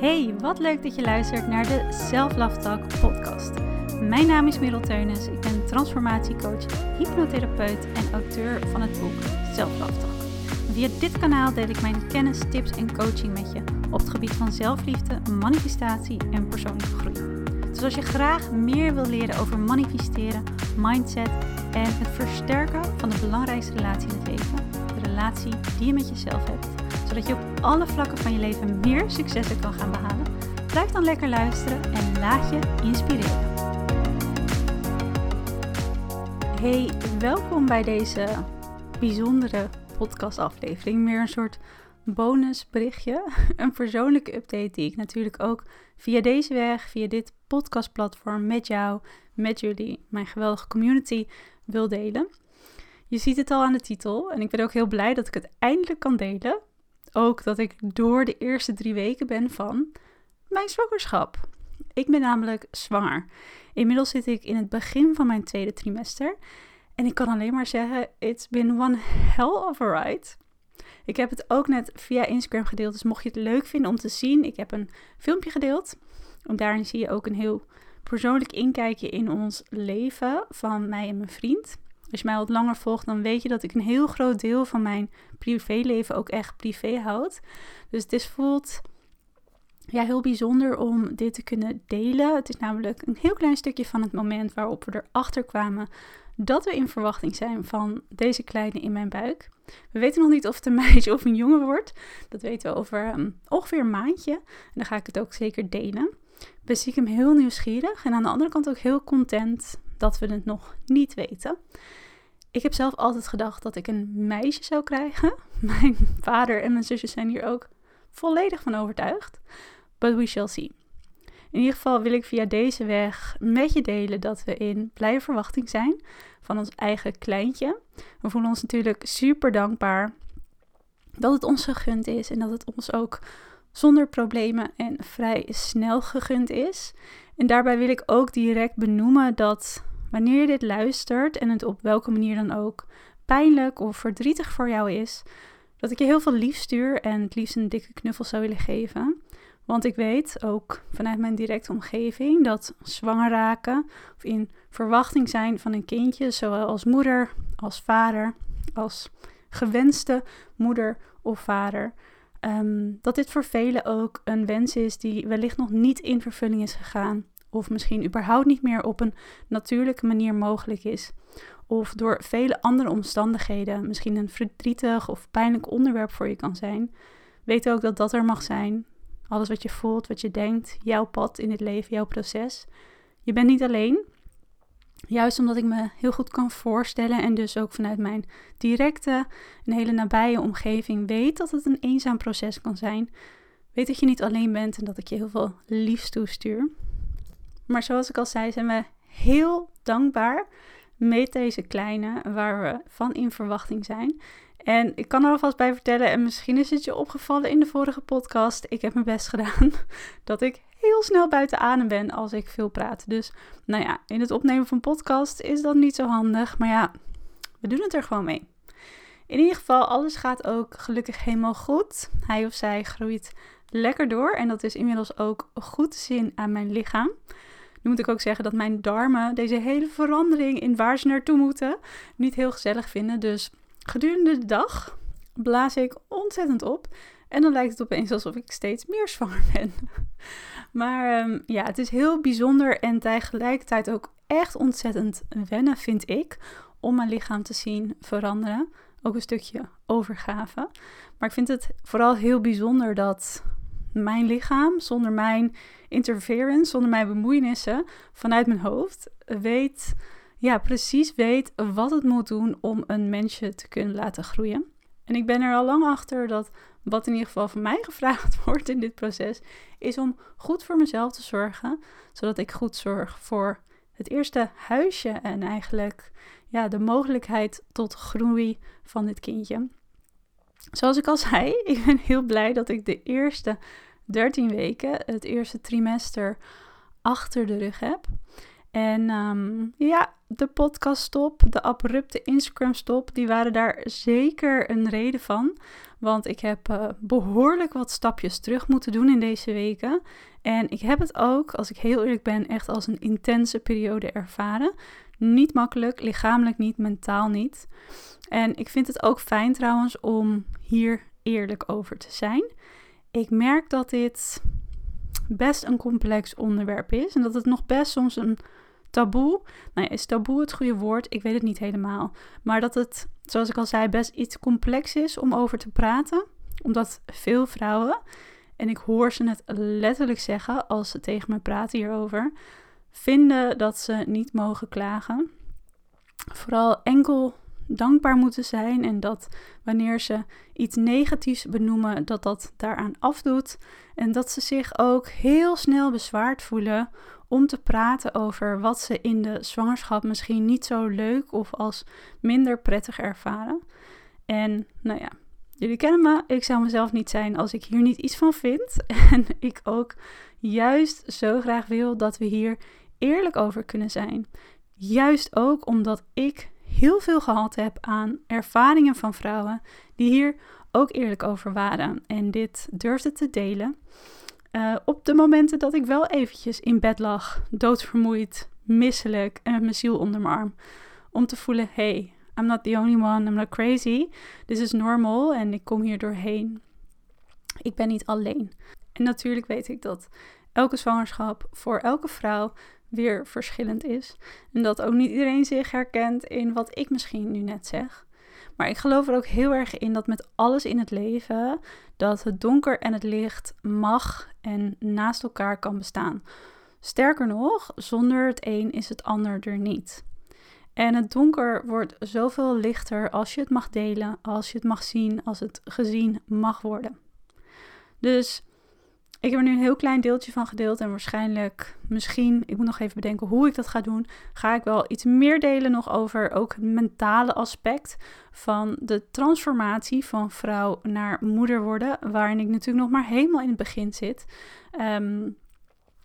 Hey, wat leuk dat je luistert naar de Self Love podcast. Mijn naam is Merel Teunis, ik ben transformatiecoach, hypnotherapeut en auteur van het boek Self Love. Via dit kanaal deel ik mijn kennis, tips en coaching met je op het gebied van zelfliefde, manifestatie en persoonlijke groei. Dus als je graag meer wil leren over manifesteren, mindset en het versterken van de belangrijkste relatie in het leven, de relatie die je met jezelf hebt, zodat je op alle vlakken van je leven meer successen kan gaan behalen, blijf dan lekker luisteren en laat je inspireren. Hey, welkom bij deze bijzondere podcastaflevering. Meer een soort bonusberichtje, een persoonlijke update die ik natuurlijk ook via deze weg, via dit podcastplatform met jou, met jullie, mijn geweldige community wil delen. Je ziet het al aan de titel en ik ben ook heel blij dat ik het eindelijk kan delen. Ook dat ik door de eerste drie weken ben van mijn zwangerschap. Ik ben namelijk zwanger. Inmiddels zit ik in het begin van mijn tweede trimester. En ik kan alleen maar zeggen, it's been one hell of a ride. Ik heb het ook net via Instagram gedeeld, dus mocht je het leuk vinden om te zien, ik heb een filmpje gedeeld. En daarin zie je ook een heel persoonlijk inkijkje in ons leven van mij en mijn vriend. Als je mij wat langer volgt, dan weet je dat ik een heel groot deel van mijn privéleven ook echt privé houd. Dus het is voelt ja, heel bijzonder om dit te kunnen delen. Het is namelijk een heel klein stukje van het moment waarop we erachter kwamen dat we in verwachting zijn van deze kleine in mijn buik. We weten nog niet of het een meisje of een jongen wordt. Dat weten we over um, ongeveer een maandje. En dan ga ik het ook zeker delen. Ik ben stiekem heel nieuwsgierig en aan de andere kant ook heel content dat we het nog niet weten. Ik heb zelf altijd gedacht dat ik een meisje zou krijgen. Mijn vader en mijn zusjes zijn hier ook volledig van overtuigd. But we shall see. In ieder geval wil ik via deze weg met je delen dat we in blije verwachting zijn van ons eigen kleintje. We voelen ons natuurlijk super dankbaar dat het ons gegund is en dat het ons ook zonder problemen en vrij snel gegund is. En daarbij wil ik ook direct benoemen dat wanneer je dit luistert en het op welke manier dan ook pijnlijk of verdrietig voor jou is, dat ik je heel veel lief stuur en het liefst een dikke knuffel zou willen geven. Want ik weet ook vanuit mijn directe omgeving dat zwanger raken of in verwachting zijn van een kindje, zowel als moeder, als vader, als gewenste moeder of vader, um, dat dit voor velen ook een wens is die wellicht nog niet in vervulling is gegaan. Of misschien überhaupt niet meer op een natuurlijke manier mogelijk is. Of door vele andere omstandigheden misschien een verdrietig of pijnlijk onderwerp voor je kan zijn. Weet ook dat dat er mag zijn. Alles wat je voelt, wat je denkt, jouw pad in het leven, jouw proces. Je bent niet alleen. Juist omdat ik me heel goed kan voorstellen en dus ook vanuit mijn directe en hele nabije omgeving weet dat het een eenzaam proces kan zijn. Weet dat je niet alleen bent en dat ik je heel veel liefst toestuur. Maar zoals ik al zei, zijn we heel dankbaar met deze kleine waar we van in verwachting zijn. En ik kan er alvast bij vertellen, en misschien is het je opgevallen in de vorige podcast, ik heb mijn best gedaan, dat ik heel snel buiten adem ben als ik veel praat. Dus nou ja, in het opnemen van podcast is dat niet zo handig, maar ja, we doen het er gewoon mee. In ieder geval, alles gaat ook gelukkig helemaal goed. Hij of zij groeit lekker door en dat is inmiddels ook goed te zien aan mijn lichaam. Nu moet ik ook zeggen dat mijn darmen deze hele verandering in waar ze naartoe moeten niet heel gezellig vinden. Dus gedurende de dag blaas ik ontzettend op. En dan lijkt het opeens alsof ik steeds meer zwanger ben. Maar ehm, ja, het is heel bijzonder en tegelijkertijd ook echt ontzettend wennen, vind ik, om mijn lichaam te zien veranderen. Ook een stukje overgave. Maar ik vind het vooral heel bijzonder dat mijn lichaam, zonder mijn interference, zonder mijn bemoeienissen vanuit mijn hoofd, weet, ja, precies weet wat het moet doen om een mensje te kunnen laten groeien. En ik ben er al lang achter dat wat in ieder geval van mij gevraagd wordt in dit proces, is om goed voor mezelf te zorgen, zodat ik goed zorg voor het eerste huisje en eigenlijk ja, de mogelijkheid tot groei van dit kindje. Zoals ik al zei, ik ben heel blij dat ik de eerste 13 weken, het eerste trimester, achter de rug heb. En ehm, ja, de podcaststop, de abrupte Instagram-stop, die waren daar zeker een reden van. Want ik heb uh, behoorlijk wat stapjes terug moeten doen in deze weken. En ik heb het ook, als ik heel eerlijk ben, echt als een intense periode ervaren. Niet makkelijk, lichamelijk niet, mentaal niet. En ik vind het ook fijn trouwens om hier eerlijk over te zijn. Ik merk dat dit best een complex onderwerp is en dat het nog best soms een taboe, nou ja, is taboe het goede woord? Ik weet het niet helemaal. Maar dat het, zoals ik al zei, best iets complex is om over te praten. Omdat veel vrouwen, en ik hoor ze het letterlijk zeggen als ze tegen me praten hierover, vinden dat ze niet mogen klagen. Vooral enkel dankbaar moeten zijn en dat wanneer ze iets negatiefs benoemen, dat dat daaraan afdoet. En dat ze zich ook heel snel bezwaard voelen om te praten over wat ze in de zwangerschap misschien niet zo leuk of als minder prettig ervaren. En nou ja, jullie kennen me, ik zou mezelf niet zijn als ik hier niet iets van vind. En ik ook juist zo graag wil dat we hier eerlijk over kunnen zijn. Juist ook omdat ik heel veel gehad heb aan ervaringen van vrouwen die hier ook eerlijk over waren en dit durfden te delen. Uh, op de momenten dat ik wel eventjes in bed lag, doodvermoeid, misselijk en met mijn ziel onder mijn arm. Om te voelen, hey, I'm not the only one, I'm not crazy. This is normal en ik kom hier doorheen. Ik ben niet alleen. En natuurlijk weet ik dat elke zwangerschap voor elke vrouw weer verschillend is. En dat ook niet iedereen zich herkent in wat ik misschien nu net zeg. Maar ik geloof er ook heel erg in dat met alles in het leven, dat het donker en het licht mag en naast elkaar kan bestaan. Sterker nog, zonder het een is het ander er niet. En het donker wordt zoveel lichter als je het mag delen, als je het mag zien, als het gezien mag worden. Dus ik heb er nu een heel klein deeltje van gedeeld en waarschijnlijk, misschien, ik moet nog even bedenken hoe ik dat ga doen, ga ik wel iets meer delen nog over ook het mentale aspect van de transformatie van vrouw naar moeder worden, waarin ik natuurlijk nog maar helemaal in het begin zit. Um,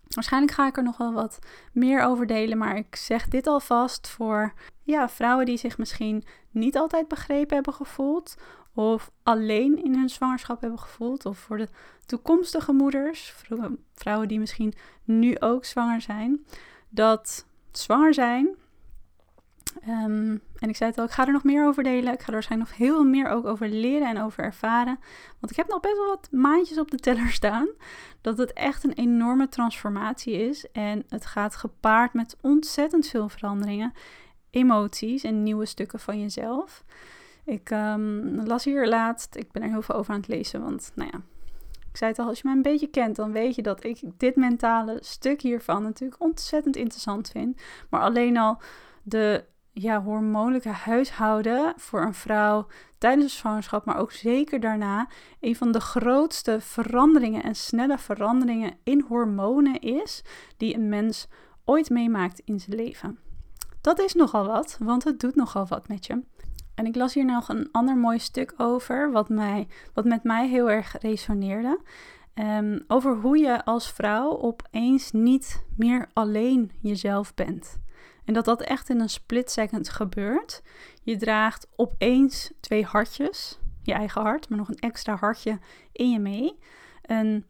waarschijnlijk ga ik er nog wel wat meer over delen, maar ik zeg dit alvast voor ja, vrouwen die zich misschien niet altijd begrepen hebben gevoeld of alleen in hun zwangerschap hebben gevoeld, of voor de toekomstige moeders, vrouwen die misschien nu ook zwanger zijn, dat zwanger zijn. Ehm, en ik zei het al, ik ga er nog meer over delen. Ik ga er waarschijnlijk nog heel meer ook over leren en over ervaren. Want ik heb nog best wel wat maandjes op de teller staan. Dat het echt een enorme transformatie is. En het gaat gepaard met ontzettend veel veranderingen, emoties en nieuwe stukken van jezelf. Ik um, las hier laatst, ik ben er heel veel over aan het lezen, want nou ja, ik zei het al, als je mij een beetje kent, dan weet je dat ik dit mentale stuk hiervan natuurlijk ontzettend interessant vind. Maar alleen al de ja, hormonelijke huishouden voor een vrouw tijdens de zwangerschap, maar ook zeker daarna, een van de grootste veranderingen en snelle veranderingen in hormonen is die een mens ooit meemaakt in zijn leven. Dat is nogal wat, want het doet nogal wat met je. En ik las hier nog een ander mooi stuk over, wat, mij, wat met mij heel erg resoneerde. Um, over hoe je als vrouw opeens niet meer alleen jezelf bent. En dat dat echt in een split second gebeurt. Je draagt opeens twee hartjes, je eigen hart, maar nog een extra hartje in je mee. En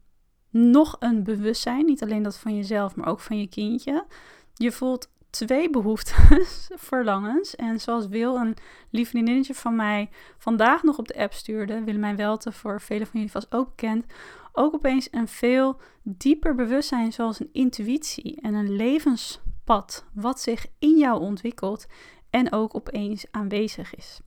nog een bewustzijn, niet alleen dat van jezelf, maar ook van je kindje. Je voelt twee behoeftes, verlangens. En zoals Wil, een lief vriendinnetje van mij, vandaag nog op de app stuurde, Willemijn Welte, voor velen van jullie vast ook bekend, ook opeens een veel dieper bewustzijn, zoals een intuïtie en een levenspad, wat zich in jou ontwikkelt en ook opeens aanwezig is.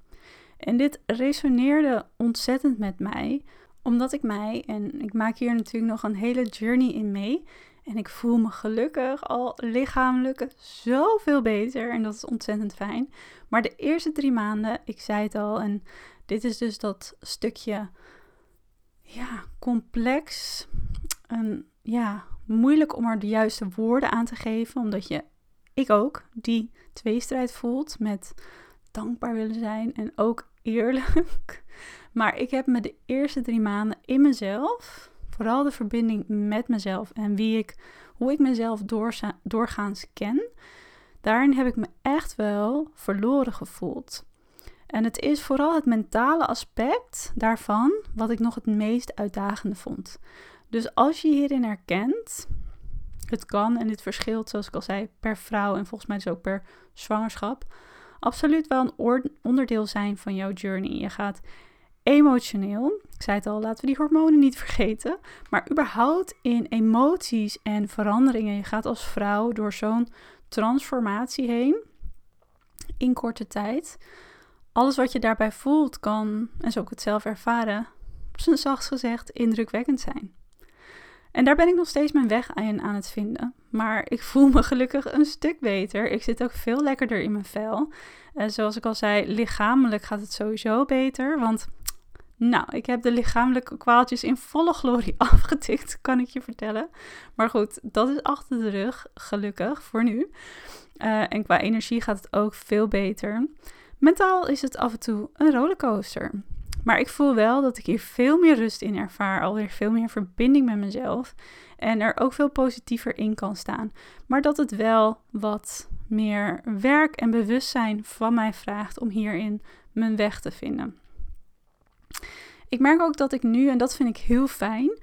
En dit resoneerde ontzettend met mij, omdat ik mij, en ik maak hier natuurlijk nog een hele journey in mee, en ik voel me gelukkig al lichamelijk zoveel beter. En dat is ontzettend fijn. Maar de eerste drie maanden, ik zei het al. En dit is dus dat stukje ja, complex. En ja, moeilijk om er de juiste woorden aan te geven. Omdat je, ik ook, die tweestrijd voelt met dankbaar willen zijn en ook eerlijk. Maar ik heb me de eerste drie maanden in mezelf vooral de verbinding met mezelf en wie ik, hoe ik mezelf doorgaans ken, daarin heb ik me echt wel verloren gevoeld. En het is vooral het mentale aspect daarvan wat ik nog het meest uitdagende vond. Dus als je hierin herkent, het kan en dit verschilt, zoals ik al zei, per vrouw en volgens mij dus ook per zwangerschap, absoluut wel een onderdeel zijn van jouw journey. Je gaat emotioneel, ik zei het al, laten we die hormonen niet vergeten, maar überhaupt in emoties en veranderingen. Je gaat als vrouw door zo'n transformatie heen in korte tijd. Alles wat je daarbij voelt kan, en zo ook het zelf ervaren, op zijn zachtst gezegd indrukwekkend zijn. En daar ben ik nog steeds mijn weg aan, aan het vinden. Maar ik voel me gelukkig een stuk beter. Ik zit ook veel lekkerder in mijn vel. Uh, zoals ik al zei, lichamelijk gaat het sowieso beter. Want nou, ik heb de lichamelijke kwaaltjes in volle glorie afgetikt, kan ik je vertellen. Maar goed, dat is achter de rug, gelukkig voor nu. Uh, en qua energie gaat het ook veel beter. Mentaal is het af en toe een rollercoaster. Maar ik voel wel dat ik hier veel meer rust in ervaar, alweer veel meer verbinding met mezelf. En er ook veel positiever in kan staan. Maar dat het wel wat meer werk en bewustzijn van mij vraagt om hierin mijn weg te vinden. Ik merk ook dat ik nu, en dat vind ik heel fijn,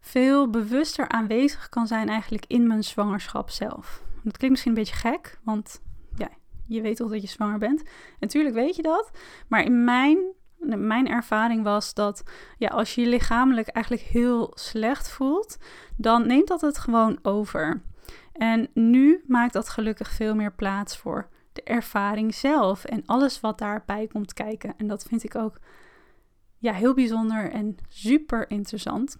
veel bewuster aanwezig kan zijn eigenlijk in mijn zwangerschap zelf. Dat klinkt misschien een beetje gek, want ja, je weet toch dat je zwanger bent. Natuurlijk weet je dat. Maar in mijn, mijn ervaring was dat ja, als je je lichamelijk eigenlijk heel slecht voelt, dan neemt dat het gewoon over. En nu maakt dat gelukkig veel meer plaats voor de ervaring zelf en alles wat daarbij komt kijken. En dat vind ik ook ja, heel bijzonder en super interessant.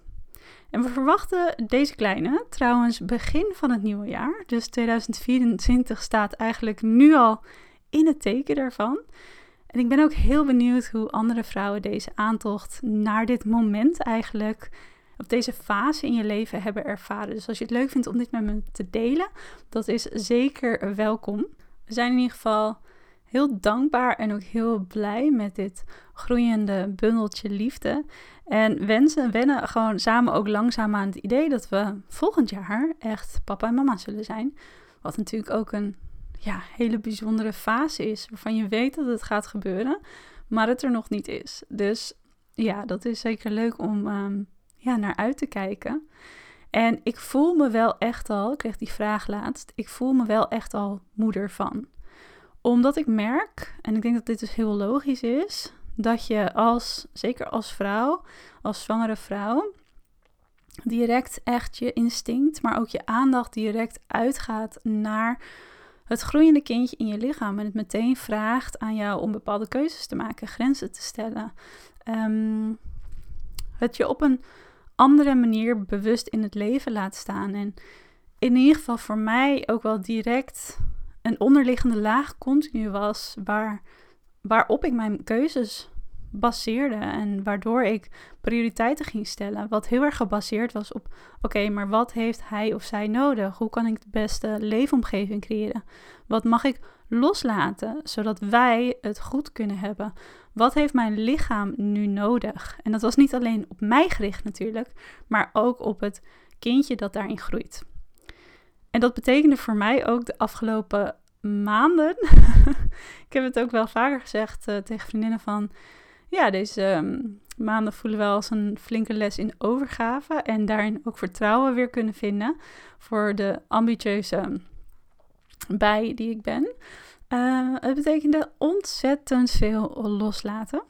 En we verwachten deze kleine trouwens begin van het nieuwe jaar. Dus 2024 staat eigenlijk nu al in het teken daarvan. En ik ben ook heel benieuwd hoe andere vrouwen deze aantocht naar dit moment eigenlijk, op deze fase in je leven hebben ervaren. Dus als je het leuk vindt om dit met me te delen, dat is zeker welkom. We zijn in ieder geval heel dankbaar en ook heel blij met dit groeiende bundeltje liefde. En wensen wennen gewoon samen ook langzaam aan het idee dat we volgend jaar echt papa en mama zullen zijn. Wat natuurlijk ook een ja, hele bijzondere fase is, waarvan je weet dat het gaat gebeuren, maar het er nog niet is. Dus ja, dat is zeker leuk om um, ja, naar uit te kijken. En ik voel me wel echt al, ik kreeg die vraag laatst, ik voel me wel echt al moeder van omdat ik merk, en ik denk dat dit dus heel logisch is, dat je als, zeker als vrouw, als zwangere vrouw, direct echt je instinct, maar ook je aandacht direct uitgaat naar het groeiende kindje in je lichaam. En het meteen vraagt aan jou om bepaalde keuzes te maken, grenzen te stellen. Um, het je op een andere manier bewust in het leven laat staan. En in ieder geval voor mij ook wel direct een onderliggende laag continu was waar, waarop ik mijn keuzes baseerde en waardoor ik prioriteiten ging stellen. Wat heel erg gebaseerd was op: oké, maar wat heeft hij of zij nodig? Hoe kan ik de beste leefomgeving creëren? Wat mag ik loslaten zodat wij het goed kunnen hebben? Wat heeft mijn lichaam nu nodig? En dat was niet alleen op mij gericht natuurlijk, maar ook op het kindje dat daarin groeit. En dat betekende voor mij ook de afgelopen maanden. ik heb het ook wel vaker gezegd uh, tegen vriendinnen van. Ja, deze ehm, maanden voelen wel als een flinke les in overgave. En daarin ook vertrouwen weer kunnen vinden voor de ambitieuze bij die ik ben. Uh, het betekende ontzettend veel loslaten.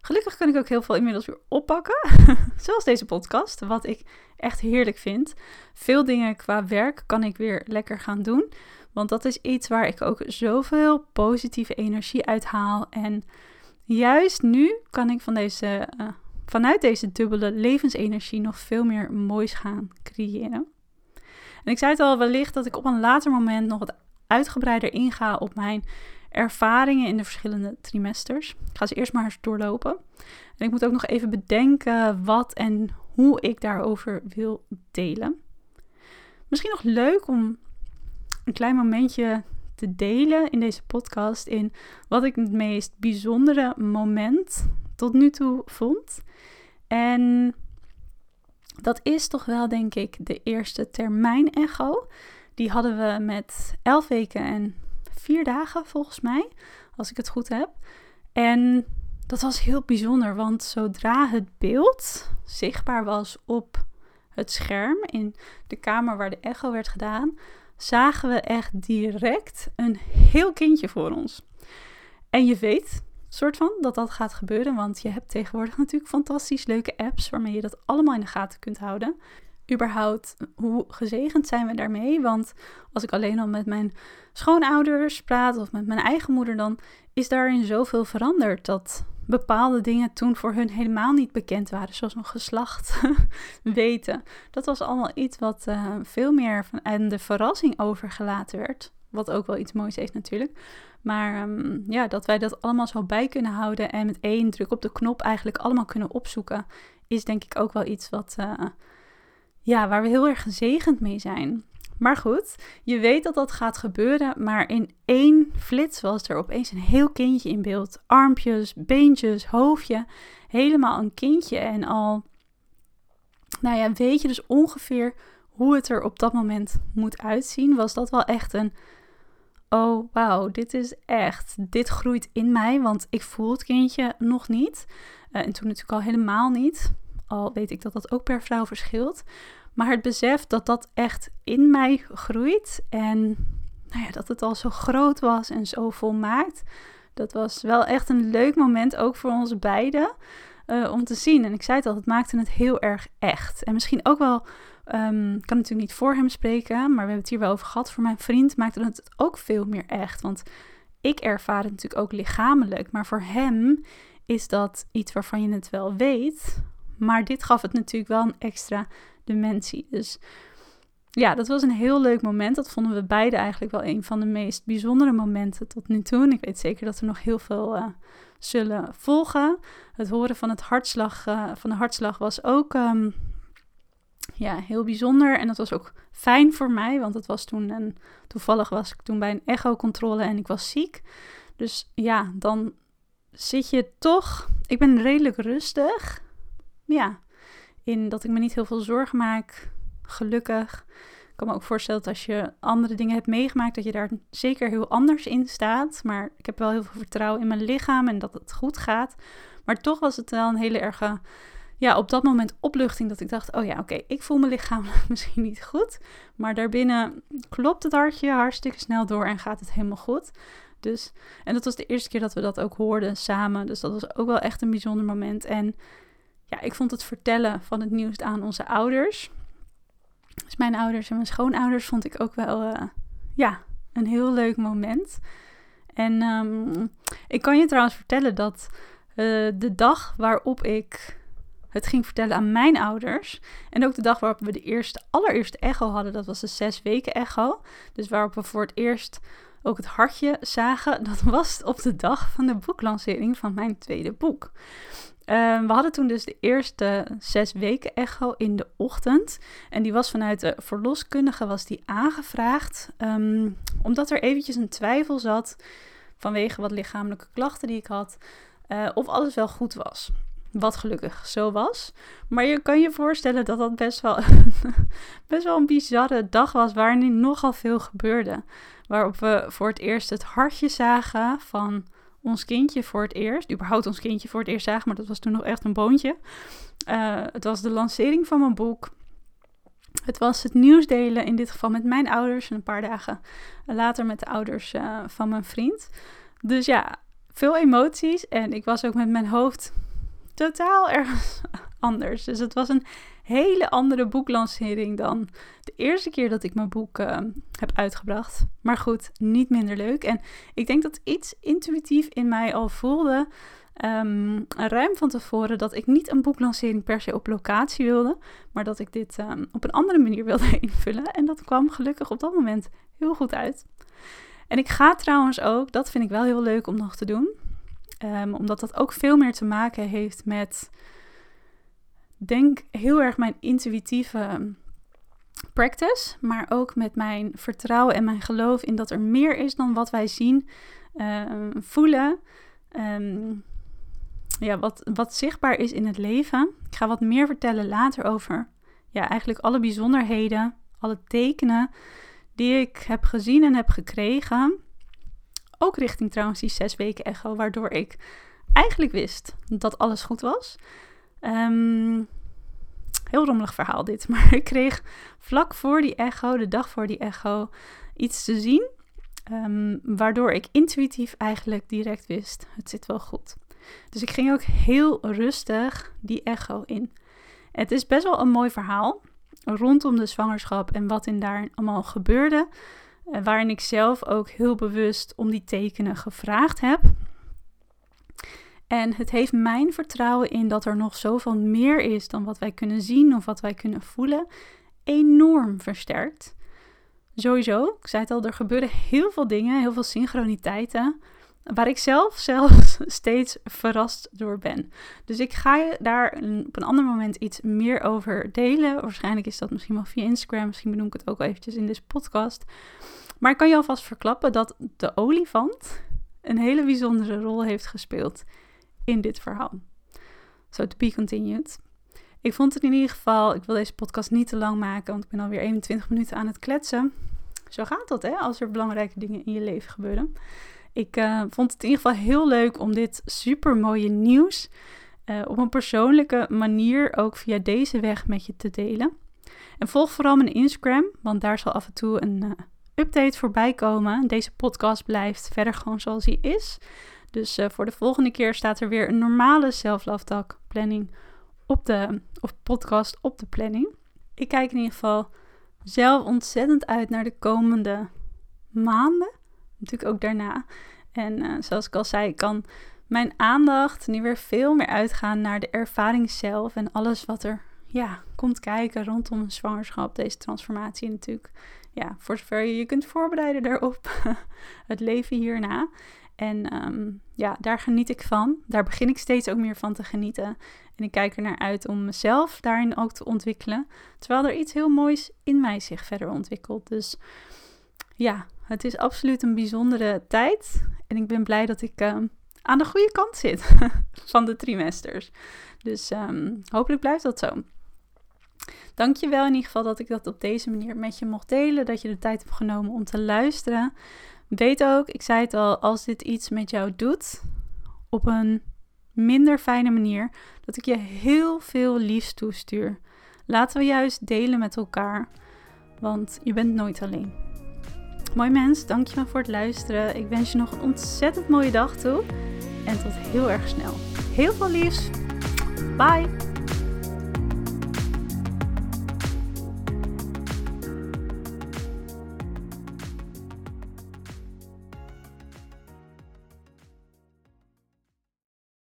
Gelukkig kan ik ook heel veel inmiddels weer oppakken. Zoals deze podcast, wat ik echt heerlijk vind. Veel dingen qua werk kan ik weer lekker gaan doen. Want dat is iets waar ik ook zoveel positieve energie uit haal. En juist nu kan ik van deze, uh, vanuit deze dubbele levensenergie nog veel meer moois gaan creëren. En ik zei het al, wellicht dat ik op een later moment nog wat uitgebreider inga op mijn ervaringen in de verschillende trimesters. Ik ga ze eerst maar eens doorlopen. En ik moet ook nog even bedenken wat en hoe ik daarover wil delen. Misschien nog leuk om een klein momentje te delen in deze podcast in wat ik het meest bijzondere moment tot nu toe vond. En Dat is toch wel, denk ik, de eerste termijn echo. Die hadden we met elf weken en vier dagen, volgens mij, als ik het goed heb. En dat was heel bijzonder, want zodra het beeld zichtbaar was op het scherm in de kamer waar de echo werd gedaan, zagen we echt direct een heel kindje voor ons. En je weet, soort van, dat dat gaat gebeuren, want je hebt tegenwoordig natuurlijk fantastisch leuke apps waarmee je dat allemaal in de gaten kunt houden. Überhaupt, hoe gezegend zijn we daarmee? Want als ik alleen al met mijn schoonouders praat of met mijn eigen moeder, dan is daarin zoveel veranderd dat bepaalde dingen toen voor hun helemaal niet bekend waren, zoals een geslacht weten. Dat was allemaal iets wat uh, veel meer van en de verrassing overgelaten werd. Wat ook wel iets moois heeft natuurlijk. Maar um, ja, dat wij dat allemaal zo bij kunnen houden en met één druk op de knop eigenlijk allemaal kunnen opzoeken, is denk ik ook wel iets wat, uh, ja, waar we heel erg gezegend mee zijn. Maar goed, je weet dat dat gaat gebeuren, maar in één flits was er opeens een heel kindje in beeld. Armpjes, beentjes, hoofdje, helemaal een kindje. En al, nou ja, weet je dus ongeveer hoe het er op dat moment moet uitzien, was dat wel echt een, oh wauw, dit is echt, dit groeit in mij, want ik voel het kindje nog niet. Uh, en toen natuurlijk al helemaal niet, al weet ik dat dat ook per vrouw verschilt. Maar het besef dat dat echt in mij groeit en nou ja, dat het al zo groot was en zo volmaakt. Dat was wel echt een leuk moment, ook voor ons beiden, uh, om te zien. En ik zei het al, het maakte het heel erg echt. En misschien ook wel, ik kan natuurlijk niet voor hem spreken, maar we hebben het hier wel over gehad. Voor mijn vriend maakte het ook veel meer echt. Want ik ervaar het natuurlijk ook lichamelijk, maar voor hem is dat iets waarvan je het wel weet. Maar dit gaf het natuurlijk wel een extra dimensie. Dus ja, dat was een heel leuk moment. Dat vonden we beide eigenlijk wel een van de meest bijzondere momenten tot nu toe. En ik weet zeker dat er nog heel veel uh, zullen volgen. Het horen van, het hartslag, uh, van de hartslag was ook um, ja, heel bijzonder. En dat was ook fijn voor mij, want het was toen een, toevallig was ik toen bij een echo-controle en ik was ziek. Dus ja, dan zit je toch. Ik ben redelijk rustig. Ja, in dat ik me niet heel veel zorgen maak. Gelukkig. Ik kan me ook voorstellen dat als je andere dingen hebt meegemaakt, dat je daar zeker heel anders in staat. Maar ik heb wel heel veel vertrouwen in mijn lichaam en dat het goed gaat. Maar toch was het wel een hele erge, ja, op dat moment opluchting dat ik dacht, oh ja, oké, ik voel mijn lichaam misschien niet goed. Maar daarbinnen klopt het hartje hartstikke snel door en gaat het helemaal goed. Dus, en dat was de eerste keer dat we dat ook hoorden samen. Dus dat was ook wel echt een bijzonder moment. En ja, ik vond het vertellen van het nieuws aan onze ouders. Dus mijn ouders en mijn schoonouders vond ik ook wel, uh, ja, een heel leuk moment. En um, ik kan je trouwens vertellen dat uh, de dag waarop ik het ging vertellen aan mijn ouders. En ook de dag waarop we de eerste, allereerste echo hadden. Dat was de zes weken echo. Dus waarop we voor het eerst ook het hartje zagen. Dat was op de dag van de boeklancering van mijn tweede boek. Ehm, we hadden toen dus de eerste zes weken echo in de ochtend. En die was vanuit de verloskundige was die aangevraagd. Um, omdat er eventjes een twijfel zat vanwege wat lichamelijke klachten die ik had. Uh, of alles wel goed was. Wat gelukkig zo was. Maar je kan je voorstellen dat dat best wel, best wel een bizarre dag was waarin nogal veel gebeurde. Waarop we voor het eerst het hartje zagen van ons kindje voor het eerst. Überhaupt ons kindje voor het eerst zagen, maar dat was toen nog echt een boontje. Uh, het was de lancering van mijn boek. Het was het nieuws delen, in dit geval met mijn ouders en een paar dagen later met de ouders uh, van mijn vriend. Dus ja, veel emoties en ik was ook met mijn hoofd totaal ergens anders. Dus het was een hele andere boeklancering dan de eerste keer dat ik mijn boek uh, heb uitgebracht. Maar goed, niet minder leuk. En ik denk dat iets intuïtief in mij al voelde. Um, ruim van tevoren dat ik niet een boeklancering per se op locatie wilde, maar dat ik dit um, op een andere manier wilde invullen. En dat kwam gelukkig op dat moment heel goed uit. En ik ga trouwens ook, dat vind ik wel heel leuk om nog te doen, um, omdat dat ook veel meer te maken heeft met denk heel erg mijn intuïtieve practice, maar ook met mijn vertrouwen en mijn geloof in dat er meer is dan wat wij zien, uh, voelen. Um, ja, wat, wat zichtbaar is in het leven. Ik ga wat meer vertellen later over ja, eigenlijk alle bijzonderheden, alle tekenen die ik heb gezien en heb gekregen. Ook richting trouwens die zes weken echo, waardoor ik eigenlijk wist dat alles goed was. Um, heel rommelig verhaal dit, maar ik kreeg vlak voor die echo, de dag voor die echo, iets te zien. Ehm, waardoor ik intuïtief eigenlijk direct wist, het zit wel goed. Dus ik ging ook heel rustig die echo in. Het is best wel een mooi verhaal rondom de zwangerschap en wat in daar allemaal gebeurde. Eh, waarin ik zelf ook heel bewust om die tekenen gevraagd heb. En het heeft mijn vertrouwen in dat er nog zoveel meer is dan wat wij kunnen zien of wat wij kunnen voelen, enorm versterkt. Sowieso, ik zei het al, er gebeuren heel veel dingen, heel veel synchroniteiten, waar ik zelf zelfs steeds verrast door ben. Dus ik ga je daar op een ander moment iets meer over delen. Waarschijnlijk is dat misschien wel via Instagram, misschien benoem ik het ook wel eventjes in deze podcast. Maar ik kan je alvast verklappen dat de olifant een hele bijzondere rol heeft gespeeld in dit verhaal. So to be continued. Ik vond het in ieder geval, ik wil deze podcast niet te lang maken, want ik ben alweer 21 minuten aan het kletsen. Zo gaat dat, hè, als er belangrijke dingen in je leven gebeuren. Ik uh, vond het in ieder geval heel leuk om dit super mooie nieuws uh, op een persoonlijke manier ook via deze weg met je te delen. En volg vooral mijn Instagram, want daar zal af en toe een uh, update voorbij komen. Deze podcast blijft verder gewoon zoals hij is. Dus uh, voor de volgende keer staat er weer een normale self-love planning op de, of podcast op de planning. Ik kijk in ieder geval zelf ontzettend uit naar de komende maanden. Natuurlijk ook daarna. En uh, zoals ik al zei, kan mijn aandacht nu weer veel meer uitgaan naar de ervaring zelf en alles wat er ja, komt kijken rondom een zwangerschap, deze transformatie natuurlijk. Ja, voor zover je je kunt voorbereiden daarop, het leven hierna. En um, ja, daar geniet ik van. Daar begin ik steeds ook meer van te genieten. En ik kijk er naar uit om mezelf daarin ook te ontwikkelen. Terwijl er iets heel moois in mij zich verder ontwikkelt. Dus ja, het is absoluut een bijzondere tijd. En ik ben blij dat ik um, aan de goede kant zit van de trimesters. Dus um, hopelijk blijft dat zo. Dankjewel in ieder geval dat ik dat op deze manier met je mocht delen. Dat je de tijd hebt genomen om te luisteren. Weet ook, ik zei het al, als dit iets met jou doet, op een minder fijne manier, dat ik je heel veel liefst toestuur. Laten we juist delen met elkaar, want je bent nooit alleen. Mooi mens, dankjewel voor het luisteren. Ik wens je nog een ontzettend mooie dag toe en tot heel erg snel. Heel veel liefs. Bye!